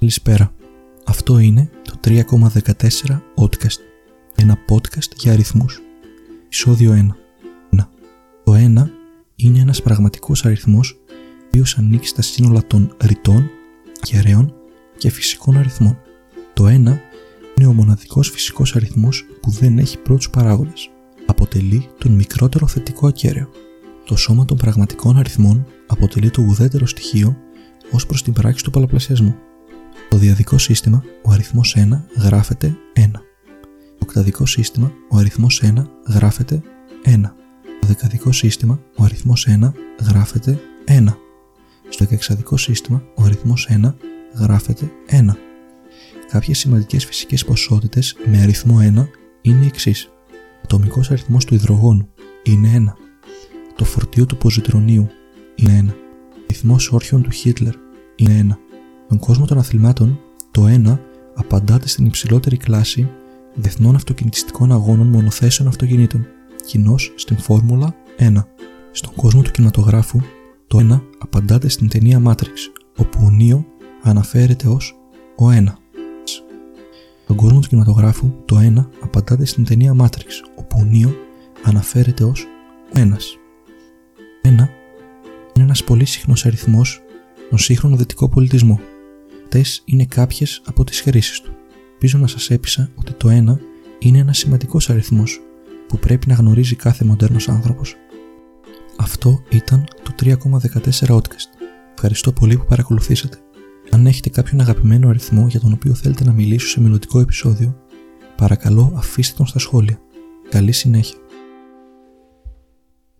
Καλησπέρα. Αυτό είναι το 3,14 Podcast. Ένα podcast για αριθμούς. Ισόδιο 1. 1. Το 1 είναι ένας πραγματικός αριθμός ο οποίος ανήκει στα σύνολα των ρητών, κεραίων και φυσικών αριθμών. Το 1 είναι ο μοναδικός φυσικός αριθμός που δεν έχει πρώτους παράγοντες. Αποτελεί τον μικρότερο θετικό ακέραιο. Το σώμα των πραγματικών αριθμών αποτελεί το ουδέτερο στοιχείο ως προς την πράξη του πολλαπλασιασμού. Στο διαδικό σύστημα, ο αριθμός 1 γράφεται 1. Στο οκταδικό σύστημα, ο αριθμός 1 γράφεται 1. Στο δεκαδικό σύστημα, ο αριθμός 1 γράφεται 1. Στο εκεξαδικό σύστημα, ο αριθμός 1 γράφεται 1. Κάποιες σημαντικές φυσικές ποσότητες με αριθμό 1 είναι οι εξής. Ο ατομικός αριθμός του υδρογόνου είναι 1. Το φορτίο του ποζιτρονίου είναι 1. Ο αριθμός όρχων του Χίτλερ είναι 1. Στον κόσμο των αθλημάτων, το 1 απαντάται στην υψηλότερη κλάση διεθνών αυτοκινητιστικών αγώνων μονοθέσεων αυτοκινήτων, κοινώς στην Φόρμουλα 1. Στον κόσμο του κινηματογράφου, το 1 απαντάται στην ταινία Matrix, όπου ο Νίο αναφέρεται ως ο 1. Στον κόσμο του κινηματογράφου, το 1 απαντάται στην ταινία Matrix, όπου ο Νίο αναφέρεται ως ο 1. 1 είναι ένας πολύ συχνός αριθμός στον σύγχρονο δυτικό πολιτισμό. Αυτές είναι κάποιες από τις χρήσεις του. Ελπίζω να σας έπεισα ότι το 1 είναι ένας σημαντικός αριθμός που πρέπει να γνωρίζει κάθε μοντέρνος άνθρωπος. Αυτό ήταν το 3,14 Outcast. Ευχαριστώ πολύ που παρακολουθήσατε. Αν έχετε κάποιον αγαπημένο αριθμό για τον οποίο θέλετε να μιλήσω σε μελλοντικό επεισόδιο, παρακαλώ αφήστε τον στα σχόλια. Καλή συνέχεια.